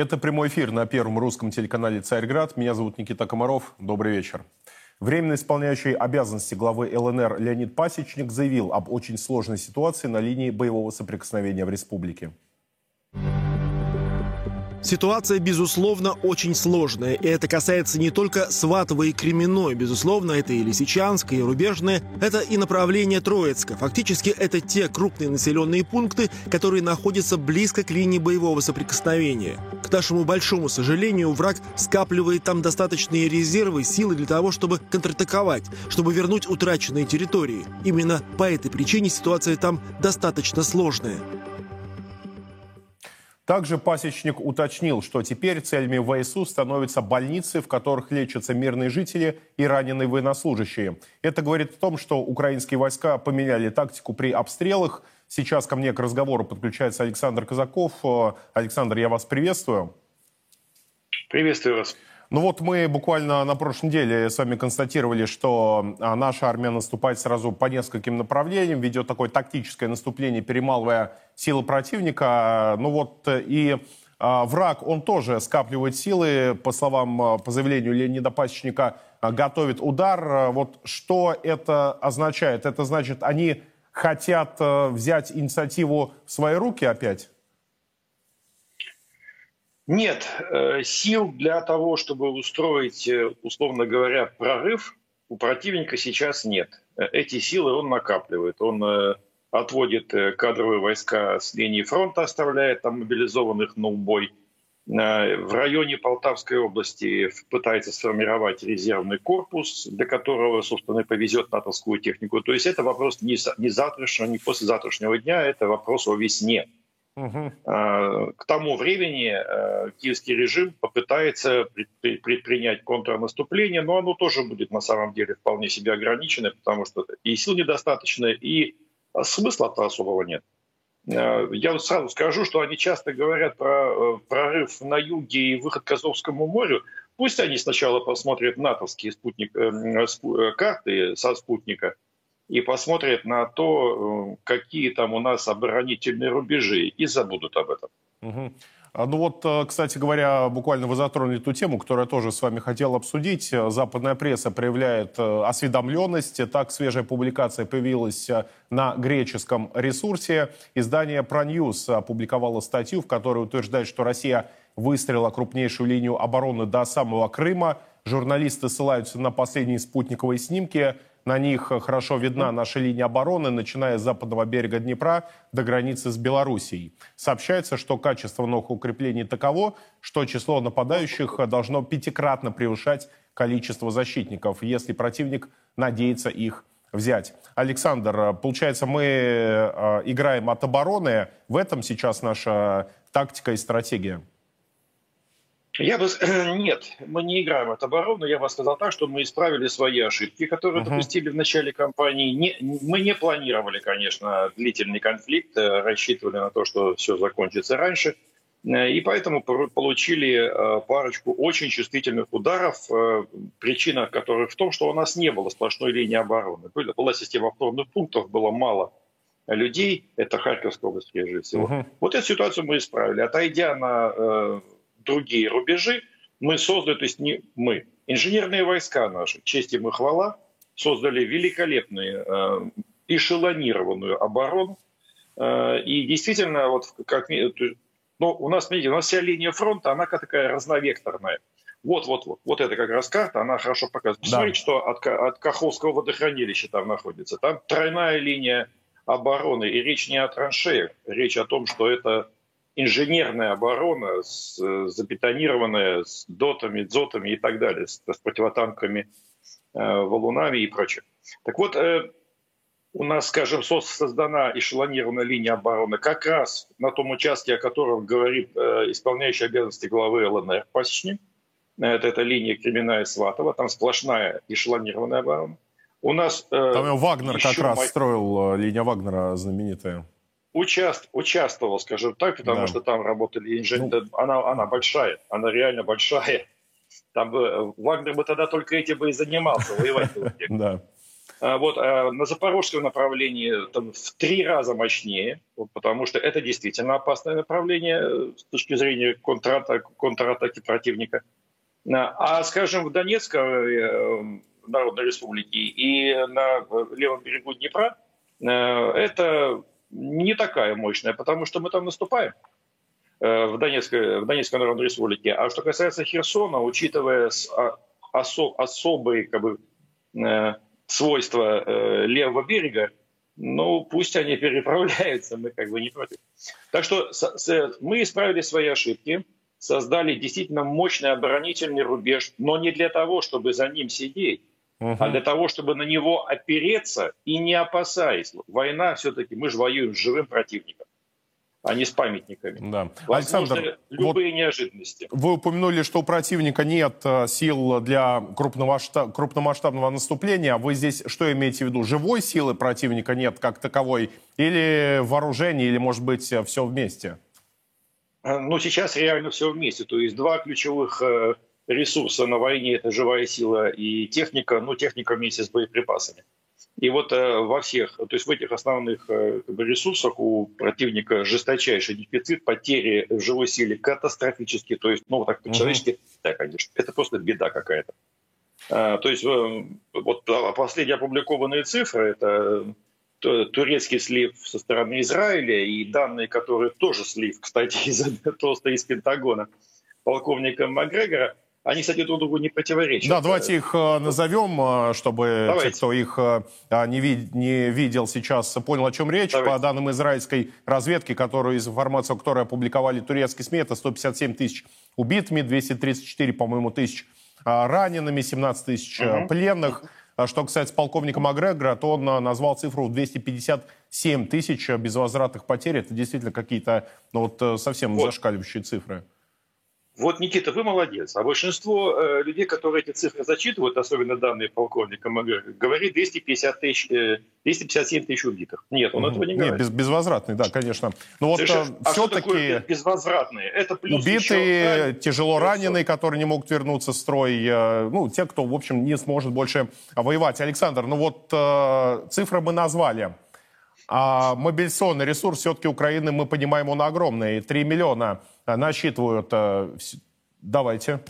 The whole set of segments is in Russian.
Это прямой эфир на первом русском телеканале «Царьград». Меня зовут Никита Комаров. Добрый вечер. Временно исполняющий обязанности главы ЛНР Леонид Пасечник заявил об очень сложной ситуации на линии боевого соприкосновения в республике. Ситуация, безусловно, очень сложная, и это касается не только Сватова и Кременной, безусловно, это и Лисичанск, и Рубежное, это и направление Троицка. Фактически это те крупные населенные пункты, которые находятся близко к линии боевого соприкосновения. К нашему большому сожалению, враг скапливает там достаточные резервы, силы для того, чтобы контратаковать, чтобы вернуть утраченные территории. Именно по этой причине ситуация там достаточно сложная. Также пасечник уточнил, что теперь целями ВСУ становятся больницы, в которых лечатся мирные жители и раненые военнослужащие. Это говорит о том, что украинские войска поменяли тактику при обстрелах. Сейчас ко мне к разговору подключается Александр Казаков. Александр, я вас приветствую. Приветствую вас. Ну вот мы буквально на прошлой неделе с вами констатировали, что а, наша армия наступает сразу по нескольким направлениям, ведет такое тактическое наступление, перемалывая силы противника. Ну вот и а, враг, он тоже скапливает силы, по словам, а, по заявлению Леонида Пасечника, готовит удар. Вот что это означает? Это значит, они хотят взять инициативу в свои руки опять? Нет, э, сил для того, чтобы устроить, э, условно говоря, прорыв, у противника сейчас нет. Э, эти силы он накапливает. Он отводит кадровые войска с линии фронта, оставляет там мобилизованных на убой. В районе Полтавской области пытается сформировать резервный корпус, для которого, собственно, повезет натовскую технику. То есть это вопрос не завтрашнего, не послезавтрашнего дня, это вопрос о весне. Угу. К тому времени э, киевский режим попытается предпринять контрнаступление, но оно тоже будет на самом деле вполне себе ограничено, потому что и сил недостаточно, и смысла-то особого нет. Э, я вот сразу скажу, что они часто говорят про прорыв на юге и выход к Азовскому морю. Пусть они сначала посмотрят натовские спутник, карты со спутника – и посмотрят на то, э, какие там у нас оборонительные рубежи, и забудут об этом. Угу. Ну вот, э, кстати говоря, буквально вы затронули ту тему, которую я тоже с вами хотел обсудить. Западная пресса проявляет э, осведомленность. Так, свежая публикация появилась на греческом ресурсе. Издание ProNews опубликовало статью, в которой утверждает, что Россия выстрелила крупнейшую линию обороны до самого Крыма. Журналисты ссылаются на последние спутниковые снимки – на них хорошо видна наша линия обороны, начиная с западного берега Днепра до границы с Белоруссией. Сообщается, что качество новых укреплений таково, что число нападающих должно пятикратно превышать количество защитников, если противник надеется их взять. Александр, получается, мы э, играем от обороны. В этом сейчас наша тактика и стратегия? Я бы нет, мы не играем от обороны. Я бы сказал так, что мы исправили свои ошибки, которые uh-huh. допустили в начале кампании. Не, мы не планировали, конечно, длительный конфликт, э, рассчитывали на то, что все закончится раньше. Э, и поэтому получили э, парочку очень чувствительных ударов, причина которых в том, что у нас не было сплошной линии обороны. Была система опорных пунктов, было мало людей, это Харьковская область прежде всего. Uh-huh. Вот эту ситуацию мы исправили. Отойдя на другие рубежи, мы создали, то есть не мы, инженерные войска наши, честь им и хвала, создали великолепную э, эшелонированную оборону. Э, и действительно, вот как ну, у нас, смотрите, у нас вся линия фронта, она такая разновекторная. Вот, вот, вот, вот это как раз карта, она хорошо показывает. Посмотрите, да. что от, от Каховского водохранилища там находится. Там тройная линия обороны, и речь не о траншеях, речь о том, что это инженерная оборона, с, забетонированная с дотами, дзотами и так далее, с, с противотанковыми э, валунами и прочее. Так вот, э, у нас, скажем, создана эшелонированная линия обороны как раз на том участке, о котором говорит э, исполняющий обязанности главы ЛНР Пасечник. Это, это линия Кременная Сватова, там сплошная эшелонированная оборона. У нас, э, там Вагнер как раз май... строил, э, линия Вагнера знаменитая участ, участвовал, скажем так, потому да. что там работали инженеры. Ну, она, она большая, она реально большая. Там бы Вагнер бы тогда только этим бы и занимался, воевать было Да. Вот на запорожском направлении там, в три раза мощнее, вот, потому что это действительно опасное направление с точки зрения контратаки, контратаки противника. А, скажем, в Донецкой Народной Республике и на левом берегу Днепра это не такая мощная, потому что мы там наступаем. Э, в Донецкой, в Донецкой Народной Республике. А что касается Херсона, учитывая а, осо, особые как бы, э, свойства э, левого берега, ну, пусть они переправляются, мы как бы не против. Так что с, с, мы исправили свои ошибки, создали действительно мощный оборонительный рубеж, но не для того, чтобы за ним сидеть, угу. а для того, чтобы на него опереться и не опасаясь. Война все-таки, мы же воюем с живым противником а не с памятниками. Да. Возможно, Александр, любые вот неожиданности. Вы упомянули, что у противника нет э, сил для крупномасштаб, крупномасштабного наступления. Вы здесь что имеете в виду? Живой силы противника нет как таковой? Или вооружение, или, может быть, э, все вместе? Э, ну, сейчас реально все вместе. То есть два ключевых ресурса на войне – это живая сила и техника, ну, техника вместе с боеприпасами. И вот э, во всех, то есть в этих основных э, ресурсах у противника жесточайший дефицит, потери в живой силе катастрофические. То есть, ну, так по-человечески, угу. да, конечно, это просто беда какая-то. А, то есть э, вот последние опубликованные цифры, это турецкий слив со стороны Израиля и данные, которые тоже слив, кстати, из, просто из Пентагона полковника Макгрегора – они, кстати, друг другу не противоречат. Да, давайте их э, назовем, э, чтобы давайте. те, кто их э, не, вид не видел сейчас, понял, о чем речь. Давайте. По данным израильской разведки, которую, из информации которой опубликовали турецкие СМИ, это 157 тысяч убитыми, 234, по-моему, тысяч ранеными, 17 тысяч угу. пленных. Что, кстати, с полковником Макгрегора, то он назвал цифру 257 тысяч безвозвратных потерь. Это действительно какие-то ну, вот, совсем вот. зашкаливающие цифры. Вот, Никита, вы молодец. А большинство э, людей, которые эти цифры зачитывают, особенно данные полковника МГ, говорит 250 тысяч, э, 257 тысяч убитых. Нет, он mm этого не говорит. Нет, без, безвозвратный, да, конечно. Но вот э, а все-таки... безвозвратные? Это плюс Убитые, еще... тяжело раненые, которые не могут вернуться в строй. Э, ну, те, кто, в общем, не сможет больше воевать. Александр, ну вот э, цифры мы назвали. А мобилизационный ресурс все-таки Украины, мы понимаем, он огромный. 3 миллиона Э, насчитывают. Э, давайте.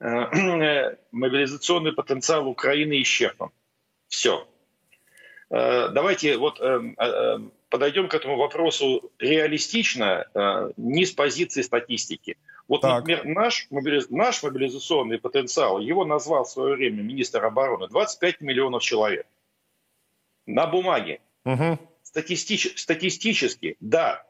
Э, мобилизационный потенциал Украины исчерпан. Все. Давайте вот подойдем к этому вопросу реалистично, не с позиции статистики. Вот, так. например, наш, мобилиз... наш мобилизационный потенциал, его назвал в свое время министр обороны, 25 миллионов человек. На бумаге. Угу. Статистич... Статистически, да,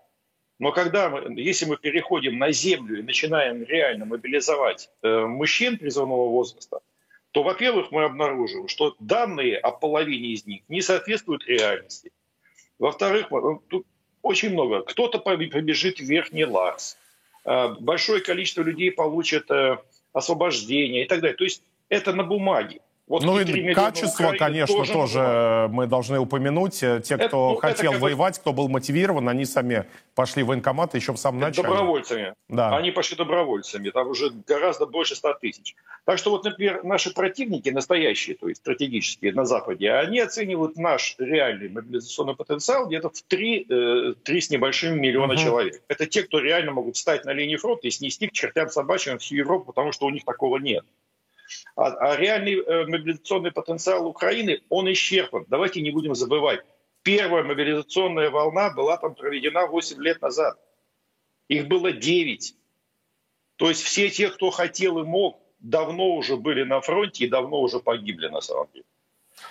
но когда мы, если мы переходим на землю и начинаем реально мобилизовать э, мужчин призывного возраста, то, во-первых, мы обнаружим, что данные о половине из них не соответствуют реальности. Во-вторых, тут очень много. Кто-то побежит в Верхний Ларс, э, большое количество людей получат э, освобождение и так далее. То есть это на бумаге. Вот ну и качество, конечно, тоже, тоже мы должны упомянуть. Те, кто это, ну, хотел это, воевать, кто был мотивирован, они сами пошли в военкомат еще в самом начале. Добровольцами. Да. Они пошли добровольцами. Там уже гораздо больше 100 тысяч. Так что вот, например, наши противники, настоящие, то есть стратегические на Западе, они оценивают наш реальный мобилизационный потенциал где-то в 3, 3 э, с небольшим миллиона угу. человек. Это те, кто реально могут встать на линии фронта и снести к чертям собачьим всю Европу, потому что у них такого нет. А, а реальный э, мобилизационный потенциал Украины, он исчерпан. Давайте не будем забывать. Первая мобилизационная волна была там проведена 8 лет назад. Их было 9. То есть все те, кто хотел и мог, давно уже были на фронте и давно уже погибли на самом деле.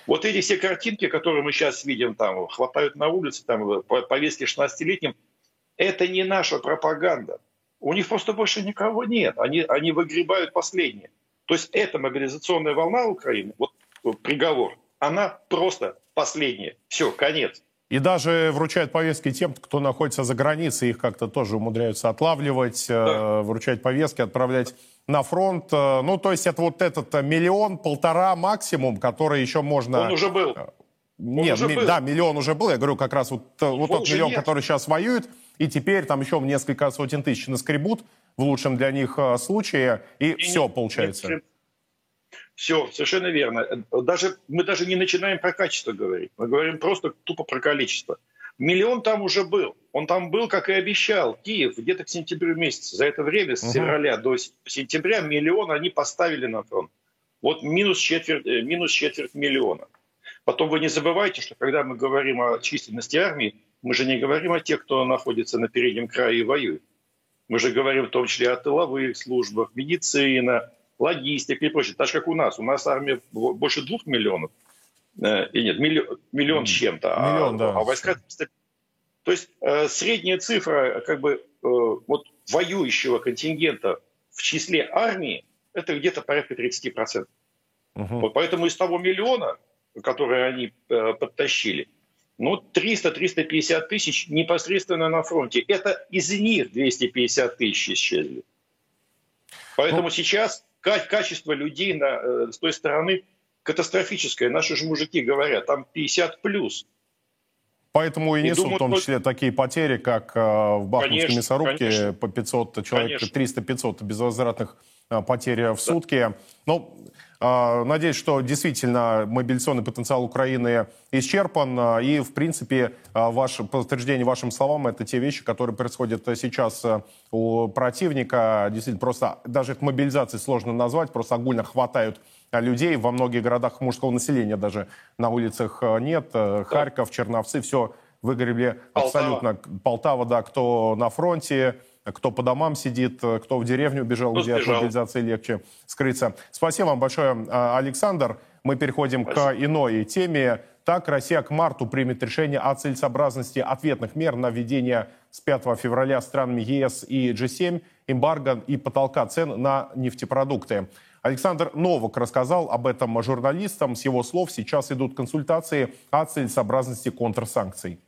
Вот эти все картинки, которые мы сейчас видим, там хватают на улице, там повестки 16-летним, это не наша пропаганда. У них просто больше никого нет. Они, они выгребают последнее. То есть эта мобилизационная волна Украины, вот приговор, она просто последняя. Все, конец. И даже вручают повестки тем, кто находится за границей, их как-то тоже умудряются отлавливать, э, да. вручать повестки, отправлять на фронт. Э, ну, то есть это вот этот миллион, полтора максимум, который еще можно... Он уже был. Нет, уже ми... был. да, миллион уже был. Я говорю, как раз вот, э, вот тот миллион, нет. который сейчас воюет, и теперь там еще несколько сотен тысяч наскребут в лучшем для них случае, и, и все не, получается. Не все, совершенно верно. Даже, мы даже не начинаем про качество говорить. Мы говорим просто тупо про количество. Миллион там уже был. Он там был, как и обещал. Киев где-то к сентябрю месяце. За это время, с февраля до сентября, миллион они поставили на фронт. Вот минус четверть, э, минус четверть миллиона. Потом вы не забывайте, что когда мы говорим о численности армии, мы же не говорим о тех, кто находится на переднем крае и воюет. Мы же говорим в том числе о тыловых службах, медицина, логистика и прочее. Так же, как у нас. У нас армия больше двух миллионов. Э, и нет, миллион, миллион с чем-то. А миллион, а, да. а войска... То есть э, средняя цифра как бы э, вот воюющего контингента в числе армии это где-то порядка 30%. Угу. Вот поэтому из того миллиона, который они э, подтащили, ну, 300-350 тысяч непосредственно на фронте. Это из них 250 тысяч исчезли. Поэтому ну... сейчас качество людей на, э, с той стороны катастрофическое. Наши же мужики говорят, там 50 плюс. Поэтому и, и несут думаю, в том числе такие потери, как э, в Бахмутской конечно, мясорубке конечно. по 500 человек, 300-500 безвозвратных э, потерь в да. сутки. Ну, а, надеюсь, что действительно мобилизационный потенциал Украины исчерпан. А, и, в принципе, а, ваше подтверждение вашим словам, это те вещи, которые происходят сейчас у противника. Действительно, просто даже их мобилизацией сложно назвать, просто огульно хватают людей. Во многих городах мужского населения даже на улицах нет. Харьков, Черновцы, все выгорели абсолютно. Полтава, да, кто на фронте, кто по домам сидит, кто в деревню убежал, где от мобилизации легче скрыться. Спасибо вам большое, а, Александр. Мы переходим Спасибо. к иной теме. Так, Россия к марту примет решение о целесообразности ответных мер на введение с 5 февраля странами ЕС и G7 эмбарго и потолка цен на нефтепродукты. Александр Новак рассказал об этом журналистам. С его слов сейчас идут консультации о целесообразности контрсанкций.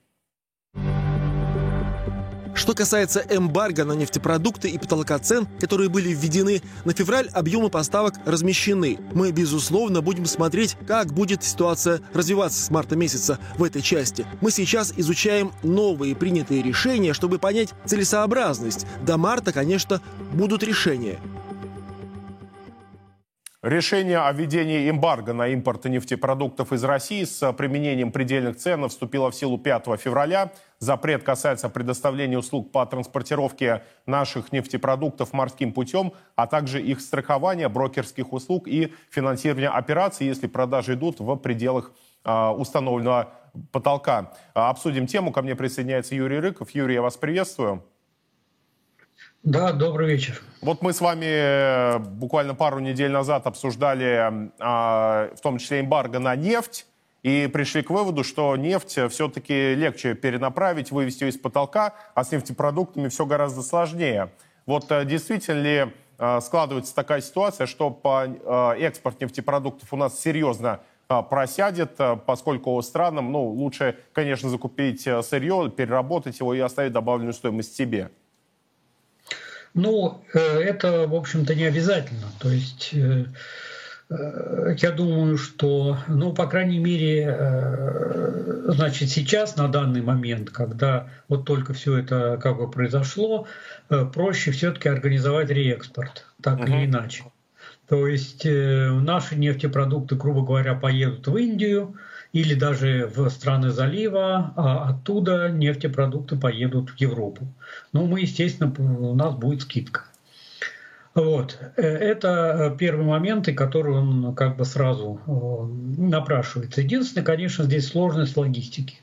Что касается эмбарго на нефтепродукты и потолка цен, которые были введены, на февраль объемы поставок размещены. Мы, безусловно, будем смотреть, как будет ситуация развиваться с марта месяца в этой части. Мы сейчас изучаем новые принятые решения, чтобы понять целесообразность. До марта, конечно, будут решения. Решение о введении эмбарго на импорт нефтепродуктов из России с применением предельных цен вступило в силу 5 февраля. Запрет касается предоставления услуг по транспортировке наших нефтепродуктов морским путем, а также их страхования, брокерских услуг и финансирования операций, если продажи идут в пределах э, установленного потолка. Обсудим тему. Ко мне присоединяется Юрий Рыков. Юрий, я вас приветствую. Да, добрый вечер. Вот мы с вами э, буквально пару недель назад обсуждали, а, в том числе эмбарго на нефть, и пришли к выводу, что нефть все-таки легче перенаправить, вывести ее из потолка, а с нефтепродуктами все гораздо сложнее. Вот э, действительно ли э, складывается такая ситуация, что по экспорт нефтепродуктов у нас серьезно просядет, поскольку странам ну, лучше, конечно, закупить сырье, переработать его и оставить добавленную стоимость себе? Ну, э, это, в общем-то, не обязательно. То есть э, э, я думаю, что, ну, по крайней мере, значит, сейчас, на данный момент, когда вот только все это как бы произошло, проще все-таки организовать реэкспорт, так угу. или иначе. То есть наши нефтепродукты, грубо говоря, поедут в Индию, или даже в страны залива, а оттуда нефтепродукты поедут в Европу. Ну, мы, естественно, у нас будет скидка. Вот. Э, это первый момент, и который он как бы сразу э, напрашивается. Единственное, конечно, здесь сложность логистики.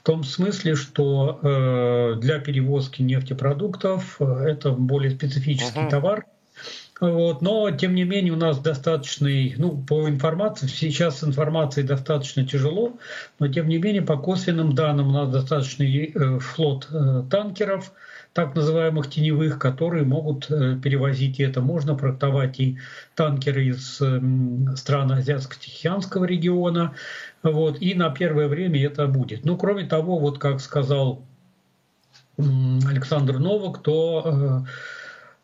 В том смысле, что э, для перевозки нефтепродуктов это более специфический uh-huh. товар – вот, но, тем не менее, у нас достаточный, ну, по информации, сейчас с информацией достаточно тяжело, но, тем не менее, по косвенным данным у нас достаточный э, флот э, танкеров, так называемых теневых, которые могут э, перевозить, и это можно проектовать и танкеры из э, стран Азиатско-Тихоокеанского региона, вот, и на первое время это будет. Ну, кроме того, вот как сказал Александр Новак, то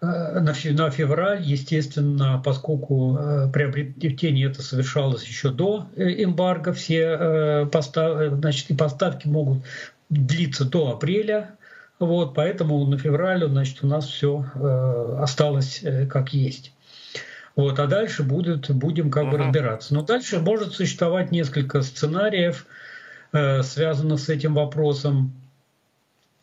на февраль, естественно, поскольку э, приобретение это совершалось еще до э, эмбарго, все постав, значит, и поставки могут длиться до апреля, вот, поэтому на февраль, значит, у нас все осталось как есть. Вот, а дальше будет, будем как бы разбираться. Но дальше может существовать несколько сценариев, э, связанных с этим вопросом.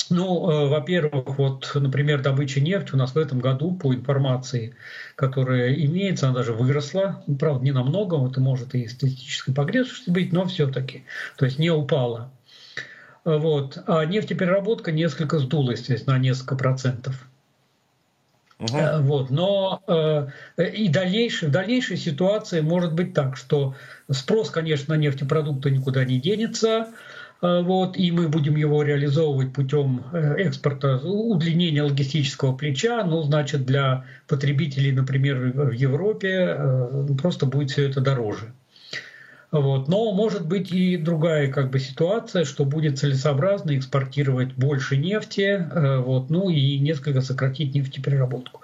Ну, э, во-первых, вот, например, добыча нефти у нас в этом году, по информации, которая имеется, она даже выросла. Ну, правда, не намного, это может и статистической погрешности быть, но все-таки. То есть не упала. Вот. А нефтепереработка несколько сдулась, то есть на несколько процентов. Угу. Вот. Но э, и дальнейшей, в дальнейшей ситуации может быть так, что спрос, конечно, на нефтепродукты никуда не денется, Э, вот, и мы будем его реализовывать путем э, экспорта, удлинения логистического плеча, ну, значит, для потребителей, например, в Европе э, просто будет все это дороже. Вот. Но может быть и другая как бы, ситуация, что будет целесообразно экспортировать больше нефти, вот, ну и несколько сократить нефтепереработку.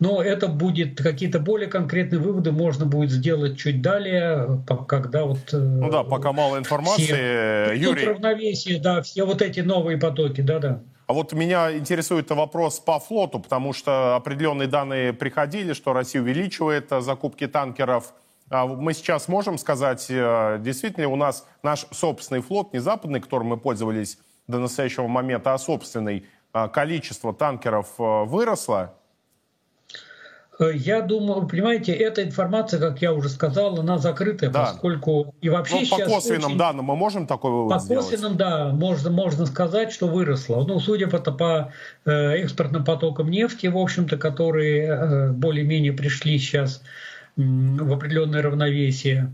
Но это будет какие-то более конкретные выводы можно будет сделать чуть далее, когда вот... Э, ну да, пока мало информации. Все, Юрий... равновесие, да, все вот эти новые потоки, да-да. А вот меня интересует вопрос по флоту, потому что определенные данные приходили, что Россия увеличивает закупки танкеров. А мы сейчас можем сказать, э, действительно у нас наш собственный флот, не западный, которым мы пользовались до настоящего момента, а собственный, а количество танкеров э, выросло? Э, я думаю, понимаете, эта информация, как я уже сказал, она закрытая, да. поскольку и вообще ну, по косвенным очень... данным мы можем такой вывод По сделать? косвенным, да, можно, можно сказать, что выросло. Ну, судя по, по э, экспортным потокам нефти, в общем-то, которые э, более-менее пришли сейчас в определенное равновесие.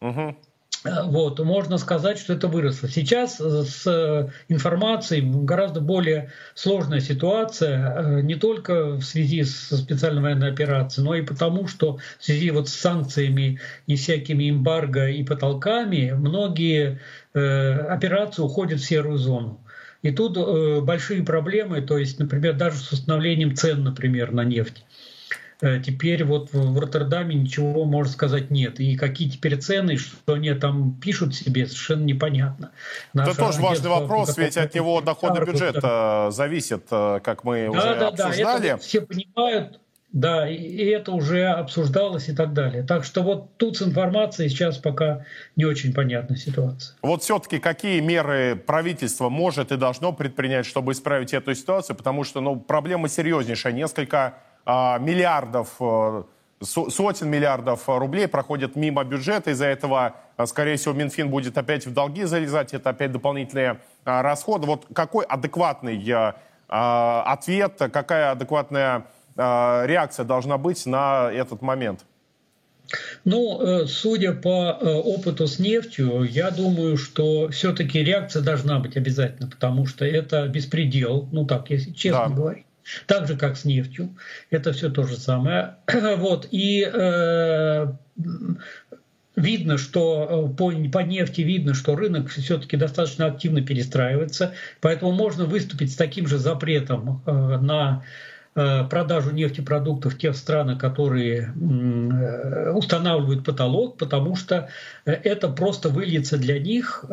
Угу. Э, вот, можно сказать, что это выросло. Сейчас э, с информацией гораздо более сложная ситуация, э, не только в связи с специальной военной операцией, но и потому, что в связи вот с санкциями и всякими эмбарго и потолками многие операции уходят в серую зону. И тут большие проблемы, то есть, например, даже с установлением цен, например, на нефть. Э, теперь вот в Роттердаме ничего, можно сказать, нет. И какие теперь цены, что они там пишут себе, совершенно непонятно. Наша Это тоже важный вопрос, ведь от него доходы бюджета зависят, э, как мы да, уже да, обсуждали. Да, это все понимают, да, и это уже обсуждалось и так далее. Так что вот тут с информацией сейчас пока не очень понятна ситуация. Вот все-таки какие меры правительство может и должно предпринять, чтобы исправить эту ситуацию? Потому что ну, проблема серьезнейшая. Несколько миллиардов, э, сотен миллиардов рублей проходят мимо бюджета. Из-за этого, э, скорее всего, Минфин будет опять в долги залезать. Это опять дополнительные а, расходы. Вот какой адекватный э, а, ответ, какая адекватная реакция должна быть на этот момент? Ну, судя по опыту с нефтью, я думаю, что все-таки реакция должна быть обязательно, потому что это беспредел, ну так, если честно да. говорить так же, как с нефтью. Это все то же самое. Вот. И э, видно, что э, по, по нефти видно, что рынок все-таки достаточно активно перестраивается. Поэтому можно выступить с таким же запретом э, на продажу нефтепродуктов тех странах, которые э, устанавливают потолок, потому что э, это просто выльется для них,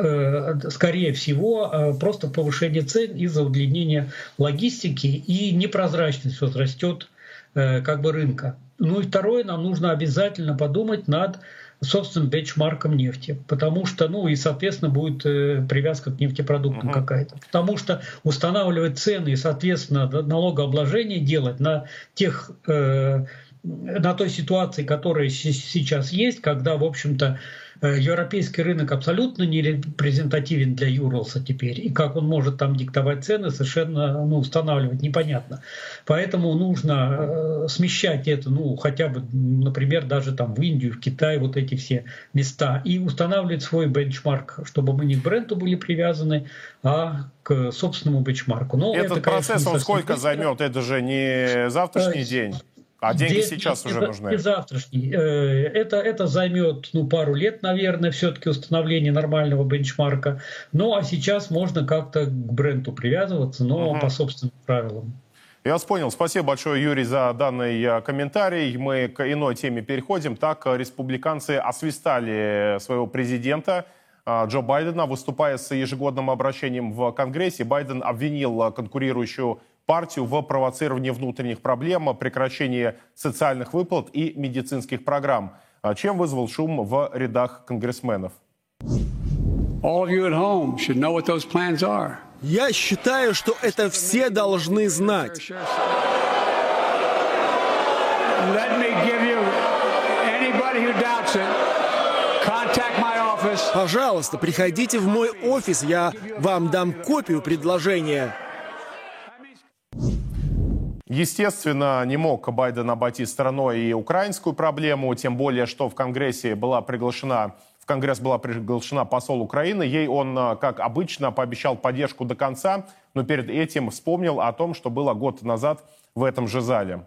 скорее всего, просто повышение цен из-за удлинения логистики и непрозрачность возрастет как бы рынка. Ну и второе, нам нужно обязательно подумать над собственным бенчмарком нефти, потому что, ну и, соответственно, будет э, привязка к нефтепродуктам uh-huh. какая-то. Потому что устанавливать цены и, соответственно, налогообложение делать на тех э, на той ситуации, которая сейчас есть, когда, в общем-то, европейский рынок абсолютно не репрезентативен для Юрлса теперь. И как он может там диктовать цены, совершенно ну, устанавливать непонятно. Поэтому нужно э, смещать это, ну, хотя бы, например, даже там в Индию, в Китай, вот эти все места, и устанавливать свой бенчмарк, чтобы мы не к бренду были привязаны, а к собственному бенчмарку. Но Этот это, процесс, конечно, он сколько займет? Это же не завтрашний э, день. А деньги Здесь сейчас уже нужны? Завтрашний. Э, это, это займет ну, пару лет, наверное, все-таки установление нормального бенчмарка. Ну, а сейчас можно как-то к бренду привязываться, но угу. по собственным правилам. Я вас понял. Спасибо большое, Юрий, за данный э, комментарий. Мы к иной теме переходим. Так, республиканцы освистали своего президента э, Джо Байдена. Выступая с ежегодным обращением в Конгрессе, Байден обвинил конкурирующую партию в провоцировании внутренних проблем, прекращении социальных выплат и медицинских программ, чем вызвал шум в рядах конгрессменов. Я считаю, что это все должны знать. Пожалуйста, приходите в мой офис, я вам дам копию предложения. Естественно, не мог Байден обойти стороной и украинскую проблему, тем более, что в Конгрессе была приглашена в Конгресс была приглашена посол Украины. Ей он, э, как обычно, пообещал поддержку до конца, но перед этим вспомнил о том, что было год назад в этом же зале.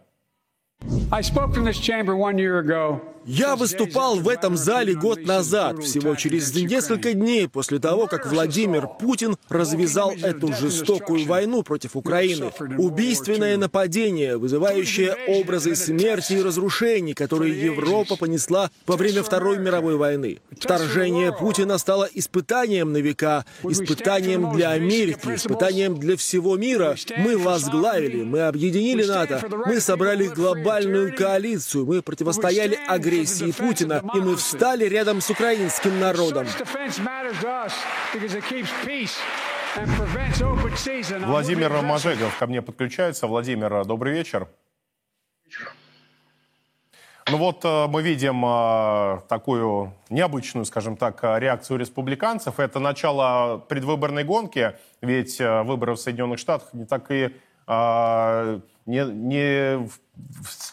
Я выступал в этом зале год назад, всего через несколько дней после того, как Владимир Путин развязал эту жестокую войну против Украины. Убийственное нападение, вызывающее образы смерти и разрушений, которые Европа понесла во время Второй мировой войны. Вторжение Путина стало испытанием на века, испытанием для Америки, испытанием для всего мира. Мы возглавили, мы объединили НАТО, мы собрали глобальную коалицию, мы противостояли агрессии агрессии Путина, и мы встали рядом с украинским народом. Владимир Мажегов ко мне подключается. Владимир, добрый вечер. Ну вот э, мы видим э, такую необычную, скажем так, реакцию республиканцев. Это начало предвыборной гонки, ведь э, выборы в Соединенных Штатах не так и не, не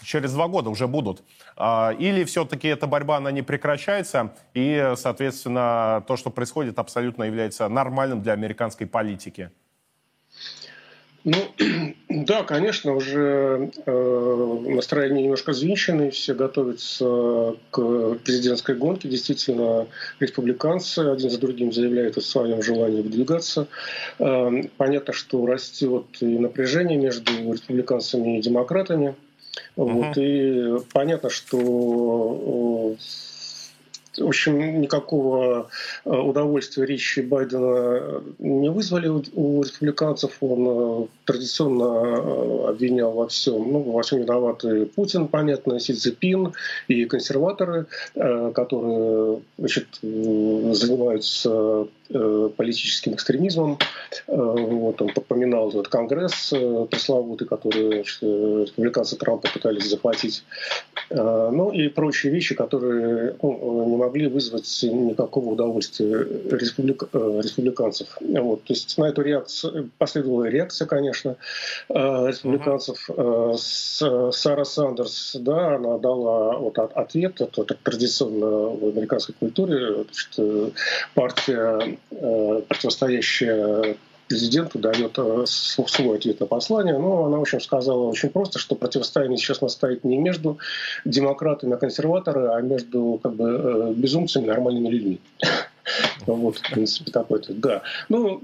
через два года уже будут. А, или все-таки эта борьба, она не прекращается, и, соответственно, то, что происходит, абсолютно является нормальным для американской политики? Ну, да, конечно, уже э, настроение немножко взвинчено, все готовятся к президентской гонке. Действительно, республиканцы один за другим заявляют о своем желании выдвигаться. Э, понятно, что растет и напряжение между республиканцами и демократами. Вот, и понятно, что в общем, никакого э, удовольствия речи Байдена не вызвали у республиканцев. Он э, традиционно э, обвинял во всем. Ну, во всем виноваты Путин, понятно, Си Цзепин и консерваторы, которые значит, занимаются политическим экстремизмом. Вот он попоминал этот конгресс пресловутый, который республиканцы Трампа пытались захватить. Ну и прочие вещи, которые ну, не могли вызвать никакого удовольствия республик, э, республиканцев. Вот. То есть на эту реакцию последовала реакция, конечно, э, республиканцев. Сара Сандерс, да, она дала вот ответ, это, это традиционно в американской культуре, значит, партия, противостоящая президенту дает э, свой ответ на послание. Но она, в общем, сказала очень просто, что противостояние сейчас настоит не между демократами и консерваторами, а между как бы, э, безумцами и нормальными людьми. Вот, в принципе, такой ответ. Да. Ну,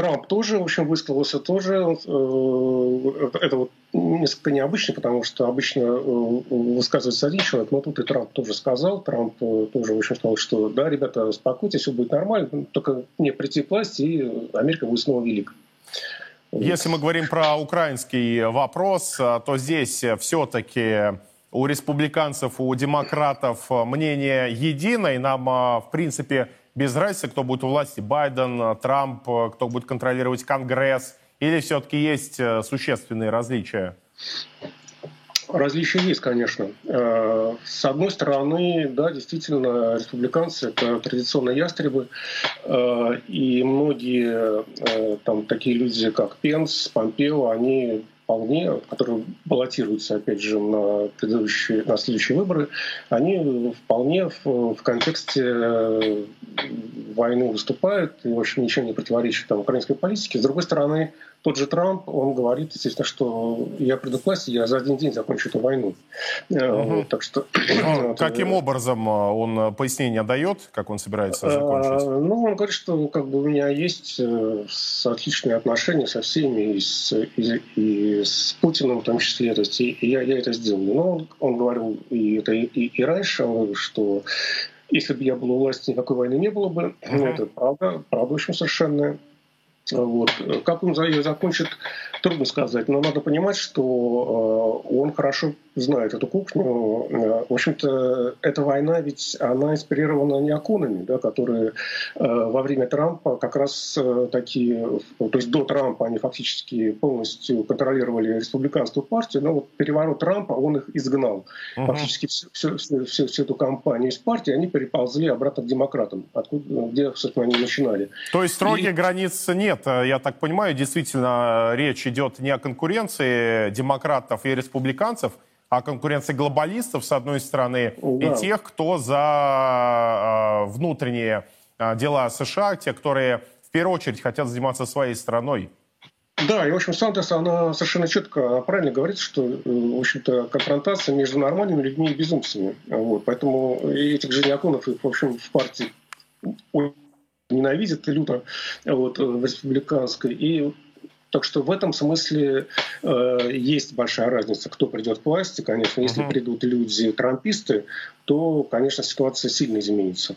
Трамп тоже, в общем, высказался тоже. Э, это вот несколько необычно, потому что обычно э, высказывается один человек, но тут и Трамп тоже сказал. Трамп э, тоже, в общем, сказал, что да, ребята, успокойтесь, все будет нормально, только не прийти к власти, и Америка будет снова велика. Если мы говорим про украинский вопрос, то здесь все-таки у республиканцев, у демократов мнение единое. Нам, в принципе, без разницы, кто будет у власти, Байден, Трамп, кто будет контролировать Конгресс, или все-таки есть э, существенные различия? Различия есть, конечно. Э, с одной стороны, да, действительно, республиканцы – это традиционные ястребы, э, и многие там такие люди, как Пенс, Помпео, они вполне, которые баллотируются, опять же, на, предыдущие, на следующие выборы, они вполне в, в контексте э, войны выступают и, в общем, ничем не противоречат там, украинской политике. С другой стороны, тот же Трамп, он говорит, естественно, что я приду к власти, я за один день закончу эту войну. Угу. Так что... Ну, каким образом э, он пояснение дает, как он собирается закончить? Ну, он говорит, что как бы у меня есть отличные отношения со всеми, и с, и, и с Путиным в том числе, то есть, и я, я это сделаю. Но он, он говорил и это и, и раньше, что если бы я был у власти, никакой войны не было бы. Uh-huh. Это правда, правда очень совершенно. Вот. Как он ее закончит, трудно сказать. Но надо понимать, что э, он хорошо знает эту кухню. Э, в общем-то, эта война ведь она инспирирована неоконами, да, которые э, во время Трампа как раз такие, то есть до Трампа они фактически полностью контролировали республиканскую партию, но вот переворот Трампа, он их изгнал. Угу. Фактически всю, всю, всю, всю эту кампанию из партии они переползли обратно к демократам, откуда, где, собственно, они начинали. То есть строгих И... границ нет, я так понимаю, действительно речь идет не о конкуренции демократов и республиканцев, а о конкуренции глобалистов, с одной стороны, да. и тех, кто за э, внутренние э, дела США, те, которые в первую очередь хотят заниматься своей страной. Да, и, в общем, Сандерс, она совершенно четко, правильно говорит, что, э, в общем-то, конфронтация между нормальными людьми и безумцами. Вот. Поэтому этих же неоконов, в общем, в партии ненавидят люто вот, в республиканской. И так что в этом смысле э, есть большая разница, кто придет к власти. Конечно, если угу. придут люди трамписты, то, конечно, ситуация сильно изменится.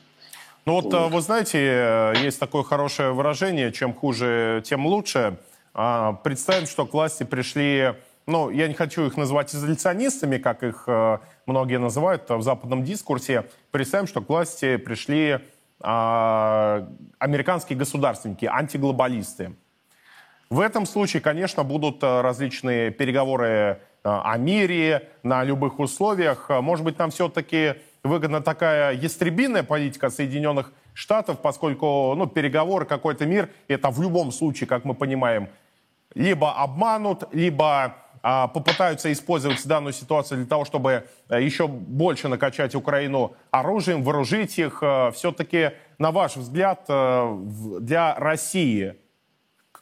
Ну вот, вот, вы знаете, э, есть такое хорошее выражение, чем хуже, тем лучше. А, представим, что к власти пришли, ну, я не хочу их называть изоляционистами, как их э, многие называют в западном дискурсе. Представим, что к власти пришли а, американские государственники, антиглобалисты. В этом случае, конечно, будут э, различные переговоры э, о мире на любых условиях. Может быть, нам все-таки выгодна такая ястребиная политика Соединенных Штатов, поскольку ну, переговоры, какой-то мир, это в любом случае, как мы понимаем, либо обманут, либо а, попытаются использовать данную ситуацию для того, чтобы а, еще больше накачать Украину оружием, вооружить их. А, все-таки, на ваш взгляд, а, для России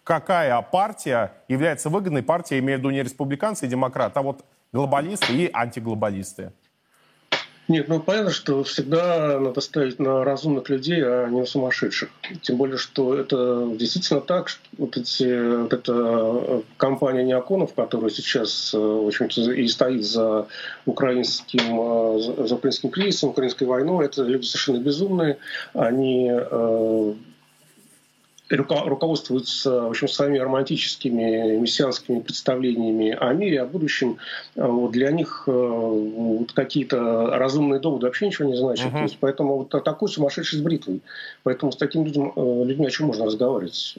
какая партия является выгодной партией, имею в виду не республиканцы и демократы, а вот глобалисты и антиглобалисты? Нет, ну понятно, что всегда надо ставить на разумных людей, а не на сумасшедших. Тем более, что это действительно так, что вот, эти, вот эта компания неоконов, которая сейчас, в общем-то, и стоит за украинским, за украинским кризисом, украинской войной, это люди совершенно безумные. Они э, руководствуются в общем, своими романтическими мессианскими представлениями о мире, о будущем. Вот, для них э, вот, какие-то разумные доводы вообще ничего не значат. Uh-huh. То есть, поэтому вот такой сумасшедший с бритвой. Поэтому с такими людьми, э, людьми о чем можно разговаривать?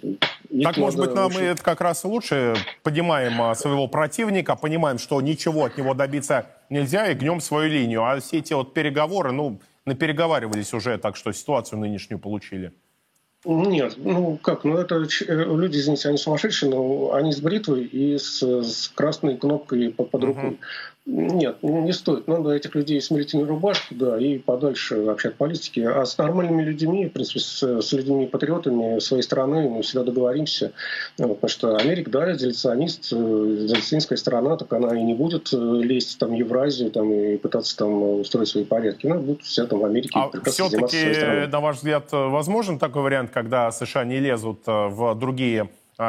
Их так, может быть, нам очень... это как раз лучше понимаем а, своего противника, понимаем, что ничего от него добиться нельзя, и гнем свою линию. А все эти вот переговоры, ну, напереговаривались уже, так что ситуацию нынешнюю получили. Нет, ну как, ну это э, люди, извините, они сумасшедшие, но они с бритвой и с, с красной кнопкой под, под рукой. Uh-huh. Нет, ну, не стоит. Надо этих людей смирить на рубашку, да, и подальше вообще от политики. А с нормальными людьми, в принципе, с, с людьми-патриотами своей страны мы всегда договоримся. Вот, потому что Америка, да, изоляционист, э, изоляционистская страна, так она и не будет э, лезть там, в Евразию там, и пытаться там устроить свои порядки. Она будет вся там в Америке а все-таки, на ваш взгляд, возможен такой вариант, когда США не лезут э, в другие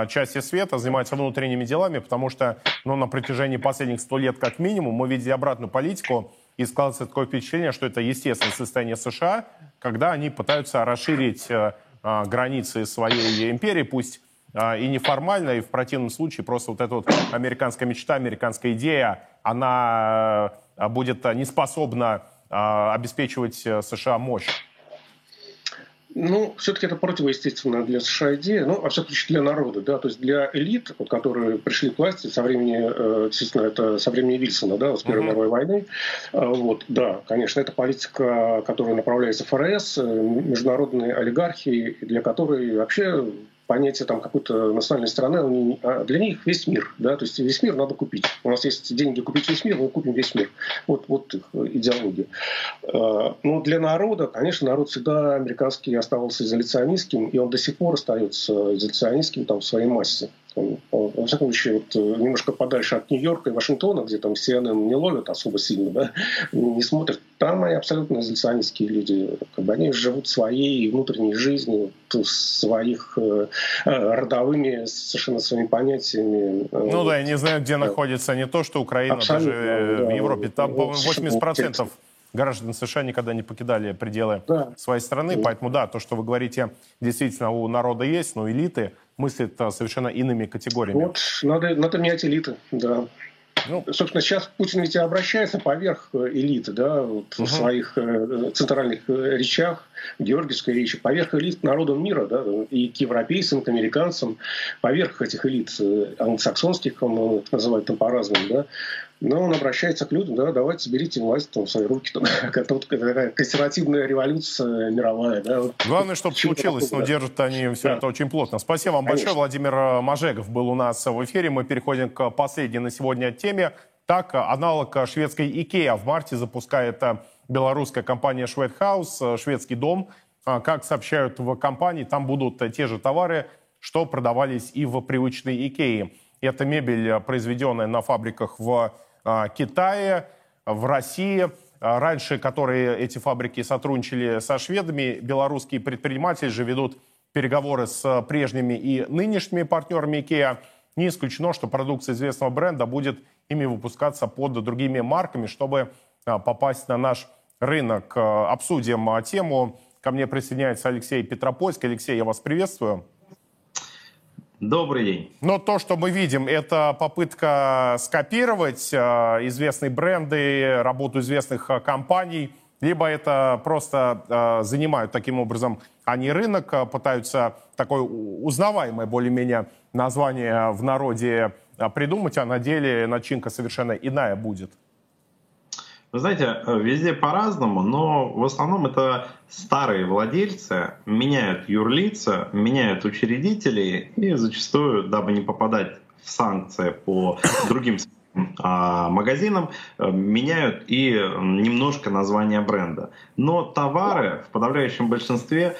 части света занимается внутренними делами, потому что ну, на протяжении последних сто лет как минимум мы видели обратную политику, и складывается такое впечатление, что это естественное состояние США, когда они пытаются расширить а, границы своей империи, пусть а, и неформально, и в противном случае просто вот эта вот американская мечта, американская идея, она а, будет не способна обеспечивать США мощь. Ну, все-таки это противоестественная для США идея, ну, а все-таки для народа, да, то есть для элит, вот, которые пришли к власти со времени, э, действительно, это со времени Вильсона, да, с Первой uh-huh. мировой войны, э, вот, да, конечно, это политика, которая направляется ФРС, э, международные олигархи, для которой вообще понятие там какой-то национальной страны, а для них весь мир, да, то есть весь мир надо купить. У нас есть деньги купить весь мир, мы купим весь мир. Вот, вот их идеология. А, Но для народа, конечно, народ всегда американский оставался изоляционистским, и он до сих пор остается изоляционистским там в своей массе во всяком случае, вот, э, немножко подальше от Нью-Йорка и Вашингтона, где там CNN не ловят особо сильно, да, не смотрят, там они абсолютно изоляционистские люди. Как бы они живут своей внутренней жизнью, своих э, э, родовыми совершенно своими понятиями. Ну да, я не знаю, где находится не то, что Украина, абсолютно, даже да, в Европе. Там, по-моему, 80% граждан США никогда не покидали пределы да. своей страны. Да. Поэтому да, то, что вы говорите, действительно у народа есть, но элиты мыслит совершенно иными категориями. Вот, надо, надо менять элиты, да. Ну, собственно, сейчас Путин ведь обращается поверх э, элиты, да, вот угу. в своих э, центральных э, речах, георгиевской речи, поверх элит народам мира, да, и к европейцам, к американцам, поверх этих элит англосаксонских, он называет там по-разному, да, но он обращается к людям, да, давайте заберите власть там, в свои руки. Там, такая консервативная революция мировая. Да. Главное, чтобы случилось, но держат они все да. это очень плотно. Спасибо вам Конечно. большое. Владимир Мажегов был у нас в эфире. Мы переходим к последней на сегодня теме. Так, аналог шведской Икеа в марте запускает э, белорусская компания Шведхаус, э, шведский дом. А, как сообщают в компании, там будут те же товары, что продавались и в привычной Икее. Это мебель, э, произведенная на фабриках в Китае, в России. А, раньше, которые эти фабрики сотрудничали со шведами, белорусские предприниматели же ведут переговоры с прежними и нынешними партнерами IKEA. Не исключено, что продукция известного бренда будет ими выпускаться под другими марками, чтобы а, попасть на наш рынок. Обсудим тему. Ко мне присоединяется Алексей Петропольский. Алексей, я вас приветствую. Добрый день. Но то, что мы видим, это попытка скопировать э, известные бренды, работу известных э, компаний, либо это просто э, занимают таким образом они рынок, э, пытаются такое узнаваемое более-менее название в народе э, придумать, а на деле начинка совершенно иная будет. Вы знаете, э, везде по-разному, но в основном это старые владельцы меняют юрлица, меняют учредителей и зачастую, дабы не попадать в санкции по другим а, магазинам, э, меняют и немножко название бренда. Но товары в подавляющем большинстве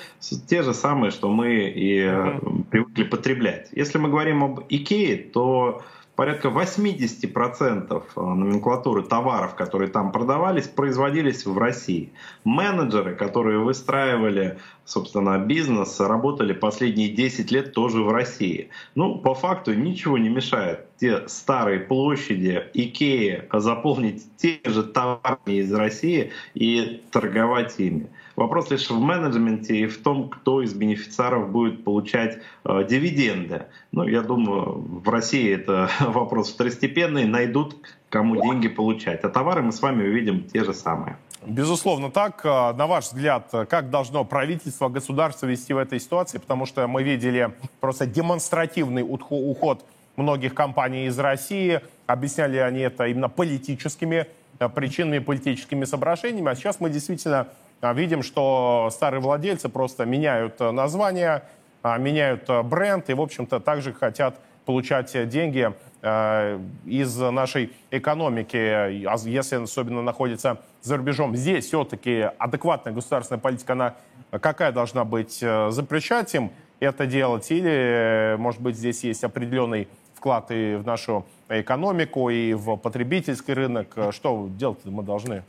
те же самые, что мы и э, привыкли потреблять. Если мы говорим об Икее, то порядка 80% э, номенклатуры товаров, которые там продавались, производились в России. Менеджеры, которые выстраивали, собственно, бизнес, работали последние 10 лет тоже в России. Ну, по факту ничего не мешает те старые площади Икеи заполнить те же товарами из России и торговать ими. Вопрос лишь в менеджменте и в том, кто из бенефициаров будет получать э, дивиденды. Ну, я думаю, в России это вопрос второстепенный, найдут, кому деньги получать. А товары мы с вами увидим те же самые. Безусловно, так. Э, на ваш взгляд, как должно правительство, государство вести в этой ситуации? Потому что мы видели просто демонстративный уход многих компаний из России. Объясняли они это именно политическими э, причинами, политическими соображениями. А сейчас мы действительно видим, что старые владельцы просто меняют э, название, меняют э, бренд и, в общем-то, также хотят получать деньги э, из нашей экономики, а если особенно находится за рубежом. Здесь все-таки адекватная государственная политика, она какая должна быть? Запрещать им это делать или, может быть, здесь есть определенный вклад и в нашу экономику, и в потребительский рынок? Что делать мы должны?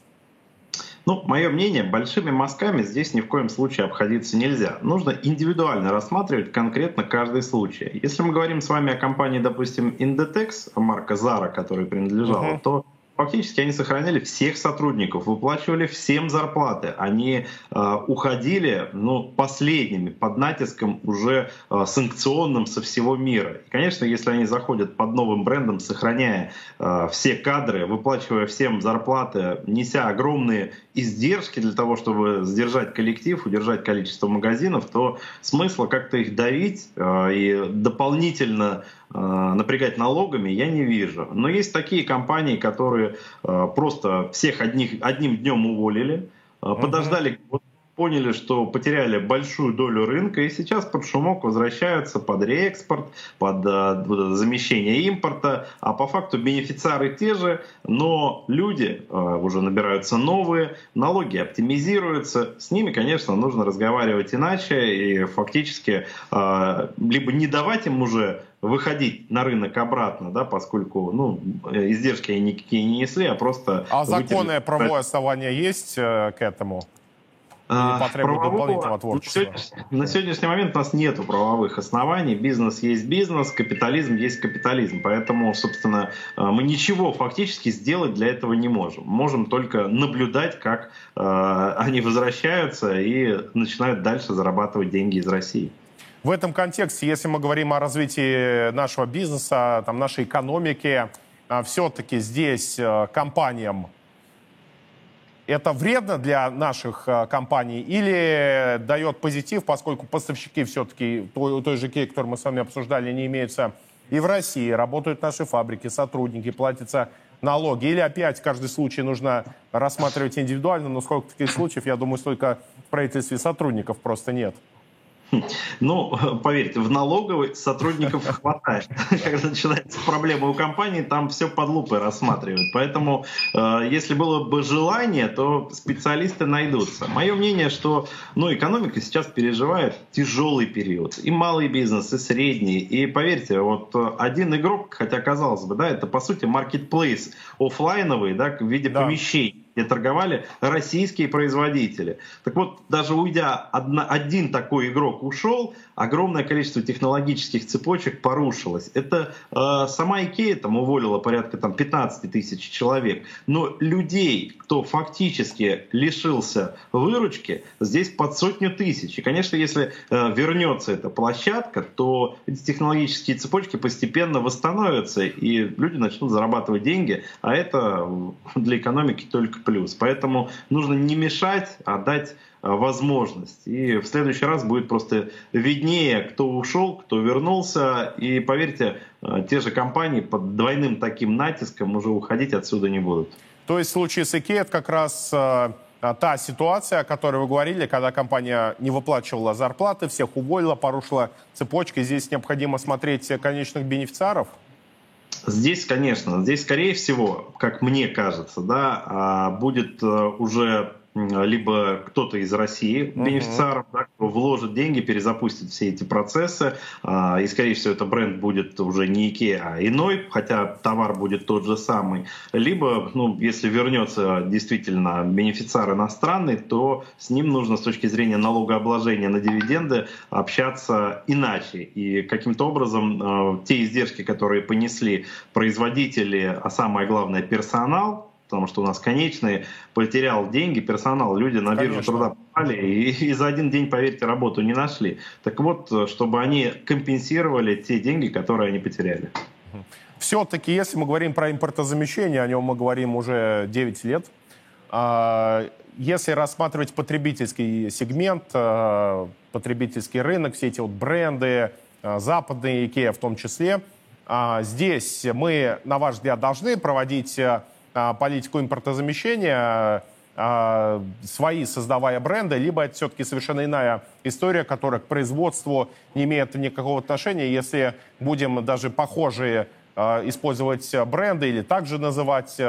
Ну, мое мнение, большими мазками здесь ни в коем случае обходиться нельзя. Нужно индивидуально рассматривать конкретно каждый случай. Если мы говорим с вами о компании, допустим, Indetex, марка Zara, которой принадлежала, uh-huh. то Фактически они сохраняли всех сотрудников, выплачивали всем зарплаты. Они э, уходили ну, последними под натиском уже э, санкционным со всего мира. И, конечно, если они заходят под новым брендом, сохраняя э, все кадры, выплачивая всем зарплаты, неся огромные издержки для того, чтобы сдержать коллектив, удержать количество магазинов, то смысла как-то их давить э, и дополнительно напрягать налогами я не вижу. Но есть такие компании, которые э, просто всех одних, одним днем уволили, э, подождали поняли, что потеряли большую долю рынка и сейчас под шумок возвращаются под реэкспорт, под э, замещение импорта, а по факту бенефициары те же, но люди э, уже набираются новые, налоги оптимизируются, с ними, конечно, нужно разговаривать иначе и фактически э, либо не давать им уже выходить на рынок обратно, да, поскольку ну, издержки они никакие не несли, а просто... А законное правовое основание есть э, к этому? А, правового, творчества? На сегодняшний момент у нас нет правовых оснований. Бизнес есть бизнес, капитализм есть капитализм. Поэтому, собственно, э, мы ничего фактически сделать для этого не можем. Можем только наблюдать, как э, они возвращаются и начинают дальше зарабатывать деньги из России. В этом контексте, если мы говорим о развитии нашего бизнеса, там, нашей экономики, а, все-таки здесь э, компаниям это вредно для наших э, компаний или дает позитив, поскольку поставщики все-таки той, той же Кей, которую мы с вами обсуждали, не имеются и в России, работают наши фабрики, сотрудники, платятся налоги. Или опять каждый случай нужно рассматривать индивидуально, но сколько таких случаев, я думаю, столько в правительстве сотрудников просто нет. Ну, поверьте, в налоговой сотрудников хватает. Когда начинается проблема у компании, там все под лупой рассматривают. Поэтому, э, если было бы желание, то специалисты найдутся. Мое мнение, что ну, экономика сейчас переживает тяжелый период. И малый бизнес, и средний. И поверьте, вот один игрок, хотя казалось бы, да, это по сути маркетплейс офлайновый, да, в виде да. помещений где торговали российские производители. Так вот, даже уйдя, одна, один такой игрок ушел, огромное количество технологических цепочек порушилось. Это э, сама Икея там уволила порядка там, 15 тысяч человек. Но людей, кто фактически лишился выручки, здесь под сотню тысяч. И, конечно, если э, вернется эта площадка, то эти технологические цепочки постепенно восстановятся, и люди начнут зарабатывать деньги, а это для экономики только плюс. Поэтому нужно не мешать, а дать а, возможность. И в следующий раз будет просто виднее, кто ушел, кто вернулся. И поверьте, а, те же компании под двойным таким натиском уже уходить отсюда не будут. То есть в случае с IKEA это как раз а, та ситуация, о которой вы говорили, когда компания не выплачивала зарплаты, всех уволила, порушила цепочки. Здесь необходимо смотреть конечных бенефициаров? Здесь, конечно, здесь, скорее всего, как мне кажется, да, будет э, уже либо кто-то из России, бенефициаров, uh-huh. да, кто вложит деньги, перезапустит все эти процессы, а, и, скорее всего, это бренд будет уже не IKEA, а иной, хотя товар будет тот же самый. Либо, ну, если вернется действительно бенефициар иностранный, то с ним нужно с точки зрения налогообложения на дивиденды общаться иначе. И каким-то образом э, те издержки, которые понесли производители, а самое главное персонал, потому что у нас конечные, потерял деньги, персонал, люди на биржу Конечно. труда попали и, и за один день, поверьте, работу не нашли. Так вот, чтобы они компенсировали те деньги, которые они потеряли. Все-таки, если мы говорим про импортозамещение, о нем мы говорим уже 9 лет, а, если рассматривать потребительский сегмент, а, потребительский рынок, все эти вот бренды, а, западные, Икеа в том числе, здесь мы, на ваш взгляд, должны проводить политику импортозамещения, а, свои создавая бренды, либо это все-таки совершенно иная история, которая к производству не имеет никакого отношения. Если будем даже похожие а, использовать бренды или также называть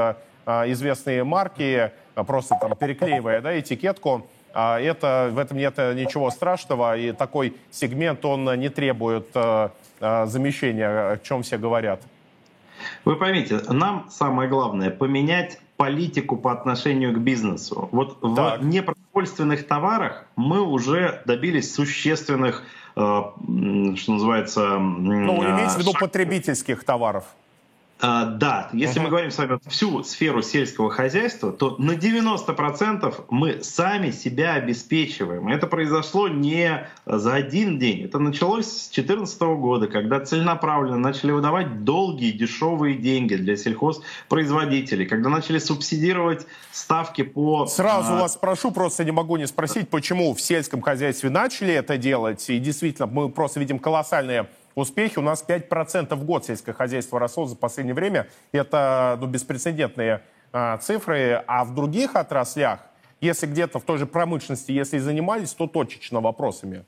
известные марки, просто там переклеивая да, этикетку, это, в этом нет ничего страшного, и такой сегмент, он не требует замещения, о чем все говорят. Вы поймите, нам самое главное поменять политику по отношению к бизнесу. Вот так. в непродовольственных товарах мы уже добились существенных, э, что называется... Ну, имеется в виду потребительских товаров. А, да, если uh-huh. мы говорим с вами всю сферу сельского хозяйства, то на 90% мы сами себя обеспечиваем. Это произошло не за один день. Это началось с 2014 года, когда целенаправленно начали выдавать долгие дешевые деньги для сельхозпроизводителей, когда начали субсидировать ставки по... Сразу а... вас спрошу, просто не могу не спросить, почему в сельском хозяйстве начали это делать, и действительно мы просто видим колоссальные успехи. У нас 5% в год сельское хозяйство росло за последнее время. Это ну, беспрецедентные а, цифры. А в других отраслях, если где-то в той же промышленности, если и занимались, то точечно вопросами.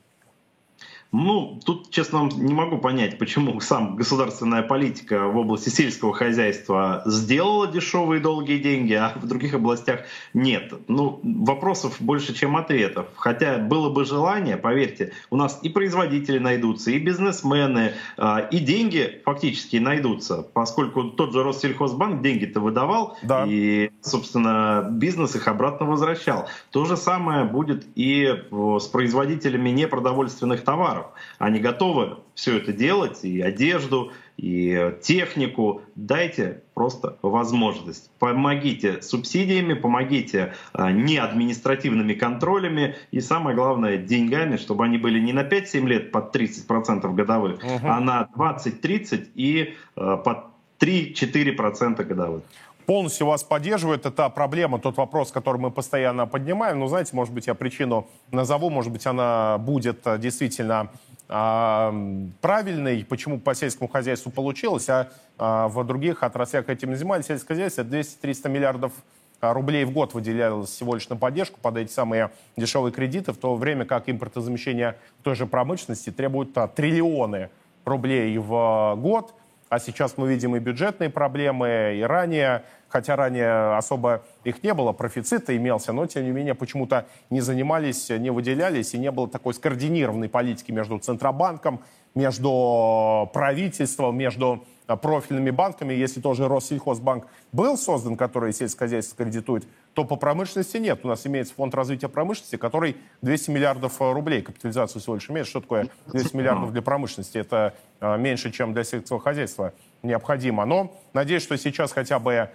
Ну, тут, честно, не могу понять, почему сам государственная политика в области сельского хозяйства сделала дешевые долгие деньги, а в других областях нет. Ну, вопросов больше, чем ответов. Хотя было бы желание, поверьте, у нас и производители найдутся, и бизнесмены, а, и деньги фактически найдутся, поскольку тот же Россельхозбанк деньги-то выдавал, да. и, собственно, бизнес их обратно возвращал. То же самое будет и с производителями непродовольственных товаров товаров. Они готовы все это делать, и одежду, и технику. Дайте просто возможность. Помогите субсидиями, помогите а, не административными контролями и, самое главное, деньгами, чтобы они были не на 5-7 лет под 30% годовых, угу. а на 20-30 и а, под 3-4% годовых полностью вас поддерживает. Это проблема, тот вопрос, который мы постоянно поднимаем. Ну, знаете, может быть, я причину назову, может быть, она будет э, действительно э, правильной, почему по сельскому хозяйству получилось, а э, в других отраслях этим не занимались. Сельское хозяйство 200-300 миллиардов э, рублей в год выделялось всего лишь на поддержку под эти самые дешевые кредиты, в то время как импортозамещение той же промышленности требует а, триллионы рублей в год. А сейчас мы видим и бюджетные проблемы, и ранее. Хотя ранее особо их не было, профицит имелся, но тем не менее почему-то не занимались, не выделялись, и не было такой скоординированной политики между Центробанком, между правительством, между профильными банками. Если тоже Россельхозбанк был создан, который сельское хозяйство кредитует, то по промышленности нет. У нас имеется фонд развития промышленности, который 200 миллиардов рублей капитализацию всего лишь имеет. Что такое 200 миллиардов для промышленности? Это а, меньше, чем для сельского хозяйства необходимо. Но надеюсь, что сейчас хотя бы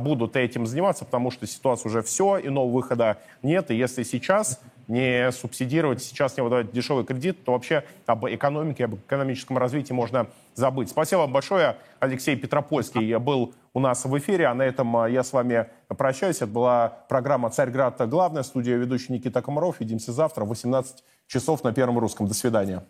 будут этим заниматься, потому что ситуация уже все, иного выхода нет. И если сейчас не субсидировать, сейчас не выдавать дешевый кредит, то вообще об экономике, об экономическом развитии можно забыть. Спасибо вам большое. Алексей Петропольский был у нас в эфире, а на этом а, я с вами прощаюсь. Это была программа «Царьград. Главная». Студия ведущий Никита Комаров. Увидимся завтра в 18 часов на Первом Русском. До свидания.